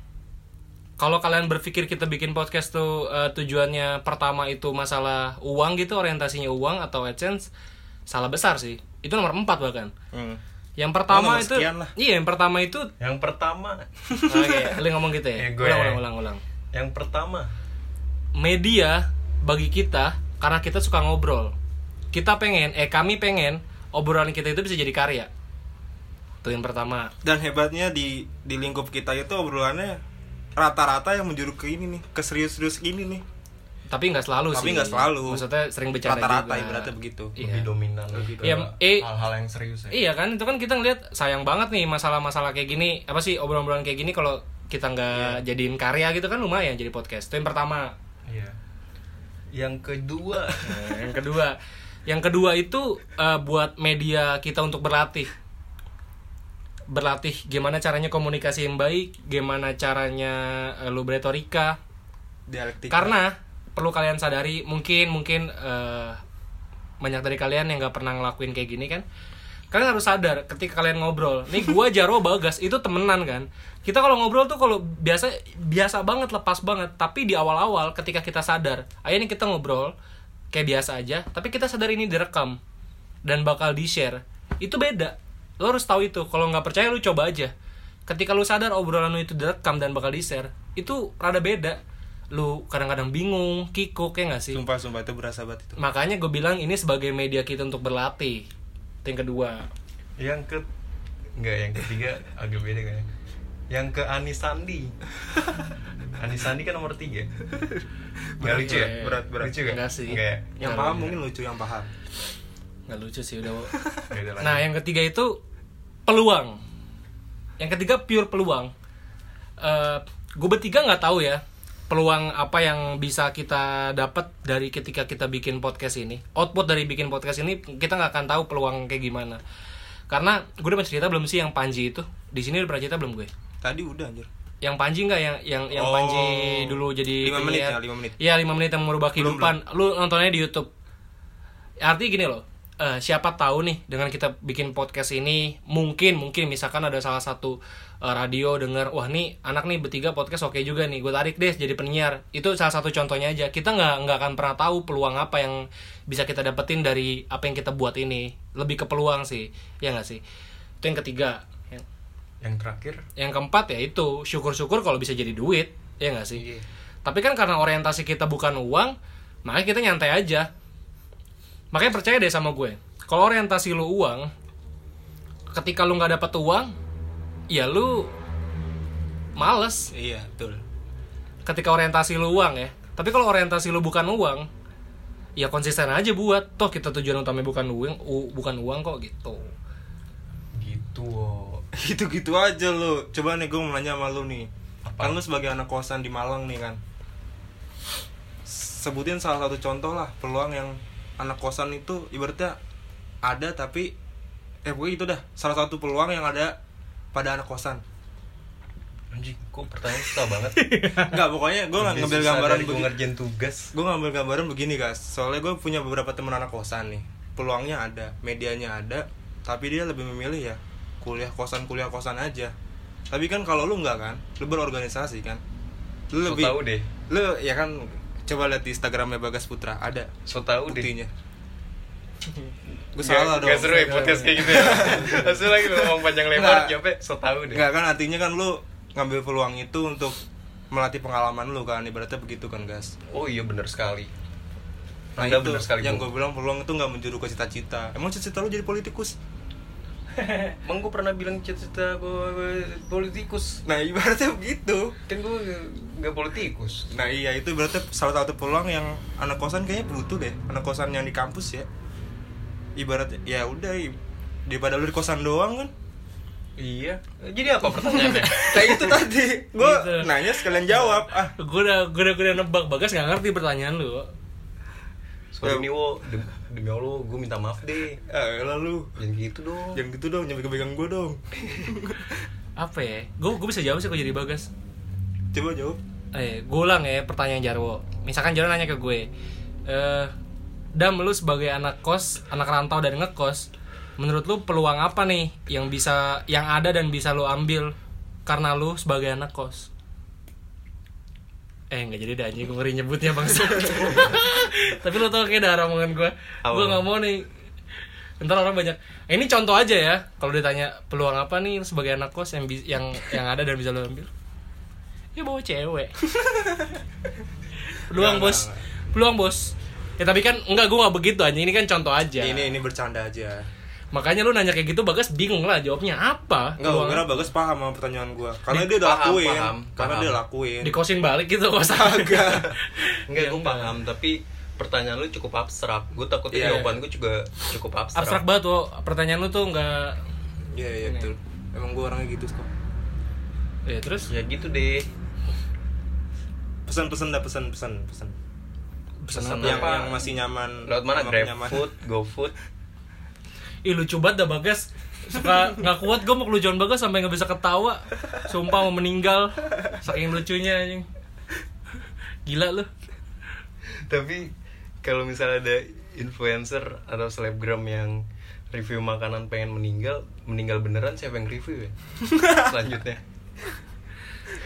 Kalau kalian berpikir kita bikin podcast tuh eh, tujuannya pertama itu masalah uang gitu, orientasinya uang atau AdSense, salah besar sih itu nomor empat bahkan Hmm. yang pertama itu lah. iya yang pertama itu Yang pertama, oke lu ngomong gitu ya Eh, gue. ulang ulang ulang ulang yang pertama media bagi kita karena kita suka ngobrol kita pengen eh kami pengen obrolan kita itu bisa jadi karya itu yang pertama Dan hebatnya di di lingkup kita itu obrolannya rata-rata yang menjuruk ke ini nih, ke serius-serius ini nih. tapi nggak selalu sih Tapi nggak selalu. maksudnya sering bercanda Rata-rata juga ibaratnya begitu. Iya. lebih dominan ke Iya, eh, hal-hal yang serius ya. Iya kan itu kan kita ngeliat sayang banget nih masalah-masalah kayak gini apa sih obrolan-obrolan kayak gini kalau kita nggak jadiin karya gitu kan lumayan jadi podcast itu yang pertama Iya. Yang kedua, Nah, yang kedua. Yang kedua itu eh, buat media kita untuk berlatih. Berlatih gimana caranya komunikasi yang baik gimana caranya eh, lu beretorika Dialektika. karena perlu kalian sadari mungkin mungkin eh, banyak dari kalian yang nggak pernah ngelakuin kayak gini kan kalian harus sadar ketika kalian ngobrol. Nih gua Jarwo Bagas itu temenan kan? Kita kalau ngobrol tuh kalau biasa biasa banget lepas banget. Tapi di awal-awal ketika kita sadar ayo nih kita ngobrol kayak biasa aja tapi kita sadar ini direkam dan bakal di share itu beda. Lo harus tahu itu. Kalau nggak percaya lu coba aja. Ketika lu sadar obrolan lu itu direkam dan bakal di share itu rada beda. Lu kadang-kadang bingung kikuk ya nggak sih? Sumpah sumpah itu berasa banget itu. makanya gue bilang ini sebagai media kita untuk berlatih itu yang kedua yang ke enggak yang ketiga agak beda kayaknya. Yang ke Anis Sandi. Anis Sandi kan nomor tiga. Nggak lucu ya? Berat, berat. Lucu gak? Enggak sih. Enggak ya? Yang Nggak paham mungkin lucu yang paham. nggak lucu sih udah Ya udah, nah yang ketiga itu peluang yang ketiga pure peluang Eh gue bertiga nggak tahu ya peluang apa yang bisa kita dapat dari ketika kita bikin podcast ini output dari bikin podcast ini kita nggak akan tahu peluang kayak gimana karena gue udah cerita belum sih yang Panji itu di sini udah pernah cerita belum gue Tadi udah anjir. yang Panji nggak yang yang yang Oh. Panji dulu jadi Lima menit ya, lima menit. Iya lima menit yang merubah kehidupan. Lu nontonnya di YouTube. Artinya gini loh. Eh, siapa tahu nih dengan kita bikin podcast ini mungkin mungkin misalkan ada salah satu eh, radio denger wah nih anak nih bertiga podcast oke juga nih gue tarik deh jadi penyiar. Itu salah satu contohnya aja. Kita nggak nggak akan pernah tahu peluang apa yang bisa kita dapetin dari apa yang kita buat ini. Lebih ke peluang sih ya nggak sih? Itu yang ketiga. Yang Yang terakhir? Yang keempat ya itu. Syukur-syukur kalau bisa jadi duit ya nggak sih? Iya. tapi kan karena orientasi kita bukan uang makanya kita nyantai aja makanya percaya deh sama gue kalau orientasi lu uang ketika lu nggak dapat uang ya lu males Iya, betul. ketika orientasi lu uang ya tapi kalau orientasi lu bukan uang ya konsisten aja buat toh kita tujuan utamanya bukan uang u- bukan uang kok gitu gitu. wo. Gitu-gitu aja lo. Coba nih gue mau nanya sama lu nih. Apa? Kan lu sebagai anak kosan di Malang nih kan. Sebutin salah satu contoh lah peluang yang anak kosan itu ibaratnya ada tapi eh pokoknya itu dah salah satu peluang yang ada pada anak kosan. Anjing, kok pertanyaan susah banget. Enggak, pokoknya gue Lebih ngambil gambaran gue ngerjain tugas. gue ngambil gambaran begini guys soalnya gue punya beberapa teman anak kosan nih peluangnya ada medianya ada tapi dia lebih memilih ya kuliah kosan kuliah kosan aja tapi kan kalau lu nggak kan lu berorganisasi kan lu So lebih tahu deh. lu ya kan coba lihat di instagramnya bagas putra ada So tahu deh. buktinya gue salah dong Gak seru ya podcast kayak gitu ya. Langsung lagi ngomong panjang lebar jawabnya so tahu deh. nggak kan artinya kan lu ngambil peluang itu untuk melatih pengalaman lu kan ibaratnya begitu kan guys Oh iya benar sekali. nah Anda itu benar sekali. yang gue bilang peluang itu nggak menjuru ke cita-cita emang cita-cita lu jadi politikus Emang gue pernah bilang cita-cita gue politikus. Nah ibaratnya begitu Kan gue gak politikus. Nah iya itu berarti salah satu peluang yang anak kosan kayaknya butuh deh Anak kosan yang di kampus ya Ibaratnya ya udah daripada lu di kosan doang kan Iya. Jadi apa pertanyaannya? Nah itu tadi gue Gitu. nanya sekalian jawab ah gue udah gue udah gue udah nebak bagas nggak ngerti pertanyaan lu Sorry nih wo, Dem- demi Allah gue minta maaf deh. eh lalu? Jangan gitu dong. jangan gitu dong jangan pegang gue dong. Apa ya? Gue gue bisa jawab sih kalau jadi bagas. Coba jawab. Eh gue ulang ya pertanyaan Jarwo. Misalkan Jarwo nanya ke gue eh dam lu sebagai anak kos anak rantau dan ngekos menurut lu peluang apa nih yang bisa yang ada dan bisa lu ambil karena lu sebagai anak kos eh nggak jadi dah anjing gue ngeri nyebutnya bangsa tapi lu tau kayak darah omongan gue gue nggak mau nih. Ntar orang banyak. Eh, ini contoh aja ya kalau ditanya peluang apa nih sebagai anak kos yang yang yang ada dan bisa lo ambil? Ya bawa cewek. Peluang bos. peluang bos. Ya tapi kan enggak gue gak begitu aja ini kan contoh aja. Ini ini bercanda aja. Makanya lu nanya kayak gitu bagas bingung lah jawabnya apa Enggak, Peluang gue kira apa? bagus paham sama pertanyaan gua. Karena Di- dia udah paham, lakuin. paham, Karena paham. dia lakuin. dikosin balik gitu kos Agak. Enggak, Ya, gue enggak. paham, tapi pertanyaan lu cukup abstrak. Gue takutnya Iya. jawaban gue juga cukup abstrak. abstrak banget tuh pertanyaan lu tuh enggak Iya, iya betul. Emang gua orangnya gitu kok. ya terus Ya gitu deh. Pesan-pesan dah pesan-pesan pesan. pesan Pesan apa Yang apa? yang masih nyaman. Lewat mana? Grab food, GoFood. Ih lucu banget dah Bagas. Suka nggak kuat gue mau kelucuan Bagas sampai nggak bisa ketawa. Sumpah mau meninggal. Saking lucunya anjing. Gila lu. Tapi kalau misalnya ada influencer atau selebgram yang review makanan pengen meninggal, meninggal beneran siapa yang review ya? Selanjutnya.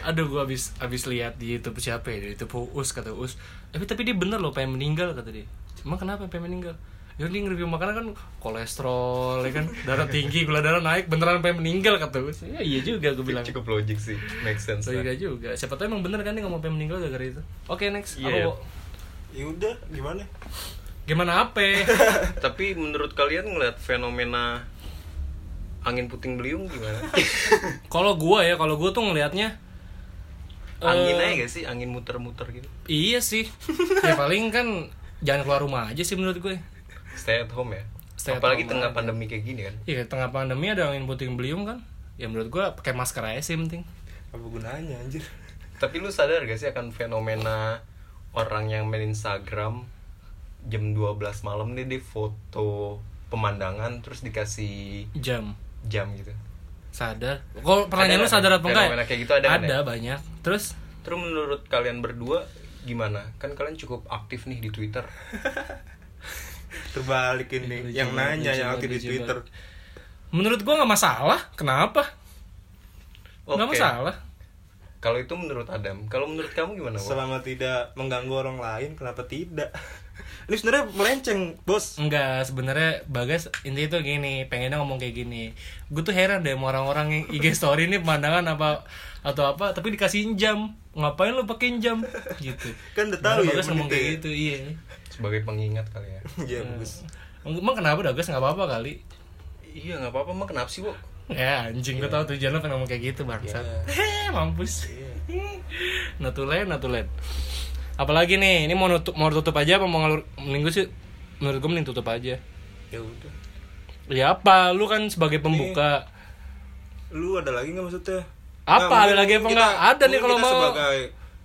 Aduh gue abis, abis lihat di Youtube siapa ya? Di Youtube Uus kata Uus Tapi tapi dia bener loh pengen meninggal kata dia. Emang kenapa pengen meninggal? Ya dia nge-review makanan kan kolesterol ya kan darah tinggi gula darah naik beneran pengen meninggal kata Uus ya iya juga gue bilang Cukup logik sih, make sense. lah. Logika juga siapa tahu emang bener kan dia ngomong pengen meninggal gara-gara itu oke next Iya. Apa, Wo? Ya udah, gimana? gimana apa Tapi menurut kalian ngeliat fenomena angin puting beliung gimana? kalau gua ya kalau gua tuh ngelihatnya angin eh, aja gak sih? Angin muter-muter gitu. Iya sih. ya paling kan jangan keluar rumah aja sih menurut gue. Stay at home ya. Stay Apalagi home tengah aja. pandemi kayak gini kan. Iya, tengah pandemi ada angin puting beliung kan. Ya menurut gue pakai masker aja sih yang penting. Apa gunanya anjir? Tapi lu sadar gak sih akan fenomena orang yang main Instagram jam 12 malam nih dia foto pemandangan terus dikasih Jam. jam gitu. Sadar. Kalau pertanyaan Ada lu sadar apa enggak? Fenomena kayak gitu ada kan Ada ya? banyak. Terus Terus menurut kalian berdua gimana? Kan kalian cukup aktif nih di Twitter. Terbalik ini. Lucu yang nanya yang aktif di Twitter. menurut gua nggak masalah. Kenapa? Nggak Oke. masalah. Kalau itu menurut Adam, kalau menurut kamu gimana? Wak? Selama tidak mengganggu orang lain, kenapa tidak? Ini sebenarnya melenceng, bos. Enggak, sebenarnya Bagas intinya tuh gini, pengennya ngomong kayak gini. Gue tuh heran deh sama orang-orang yang IG story ini pemandangan apa atau apa, tapi dikasihin jam. Ngapain lu pakein jam? Gitu. Kan udah tahu ya ngomong kayak ya. gitu, iya. Sebagai pengingat kali ya. Iya, bagus. Emang kenapa Bagas nggak apa-apa kali? Iya nggak apa-apa mah kenapa sih, Wak? Ya anjing, gue tau tujuan lu pengen ngomong kayak gitu bangsat. Iya. Heh, mampus. Iya. Natulen, natulen. Apalagi nih, ini mau nutup mau tutup aja apa mau ngalur mending gue sih menurut gue mending tutup aja. Ya udah. Ya apa, lu kan sebagai pembuka. Lu ada lagi nggak maksudnya? Apa, Nggak, ada lagi apa kita- nggak? Ada nih kalau mau. sebagai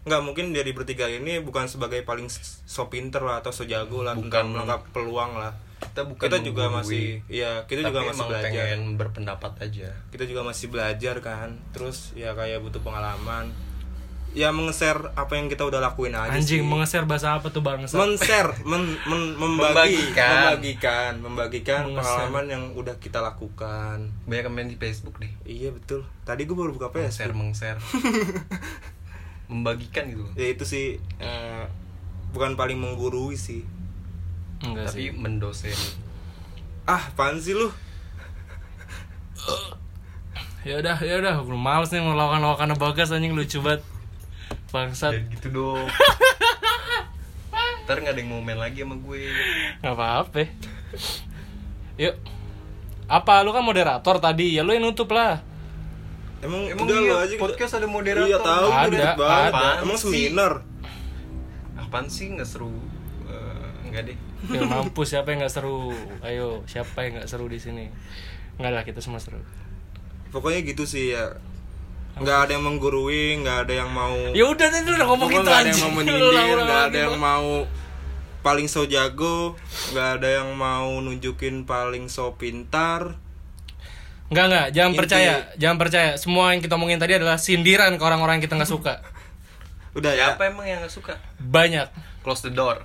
nggak mungkin dari bertiga ini bukan sebagai paling so pinter lah atau so jago lah Bukan. melengkap peluang lah. Kita bukan kita juga masih, iya kita tapi juga masih emang belajar. pengen berpendapat aja. Kita juga masih belajar kan. Terus ya kayak butuh pengalaman. Ya meng-share apa yang kita udah lakuin aja Anjing, sih. mengeser bahasa apa tuh bangsa? men-share, men, men- membagi, Membagikan. membagikan, membagikan Mengeser. pengalaman yang udah kita lakukan. Banyak yang main di Facebook deh. Iya betul. Tadi gue baru buka Share Facebook. meng-share. Membagikan gitu. Ya itu sih eh, bukan paling menggurui sih. Enggak Tapi sih. mendosen. Ah, apaan sih lu? Ya udah, ya udah, gue males nih melakukan-lakukan bagas anjing lucu banget. Bangsat. Dan gitu dong. Ntar gak ada yang mau main lagi sama gue. Gak apa-apa. Yuk. Apa lu kan moderator tadi? Ya lu yang nutup lah. Emang, Emang udah iya, aja kita- podcast ada moderator? Iya tahu Ada, ribet banget. ada. Emang Sih. seminar. Apaan sih nggak seru? Eh, enggak deh. Ya mampus siapa yang nggak seru? Ayo, siapa yang nggak seru di sini? Enggak lah, kita semua seru. Pokoknya gitu sih ya. Nggak ada yang menggurui, nggak ada yang mau Ya udah tadi lu udah ngomong gitu nggak ada yang anjing. mau menyindir, nggak ada yang mau paling so jago, nggak ada yang mau nunjukin paling so pintar. Enggak enggak, jangan Inti- percaya, jangan percaya. Semua yang kita omongin tadi adalah sindiran ke orang-orang yang kita nggak suka. Udah ya. Siapa emang yang gak suka? Banyak. Close the door.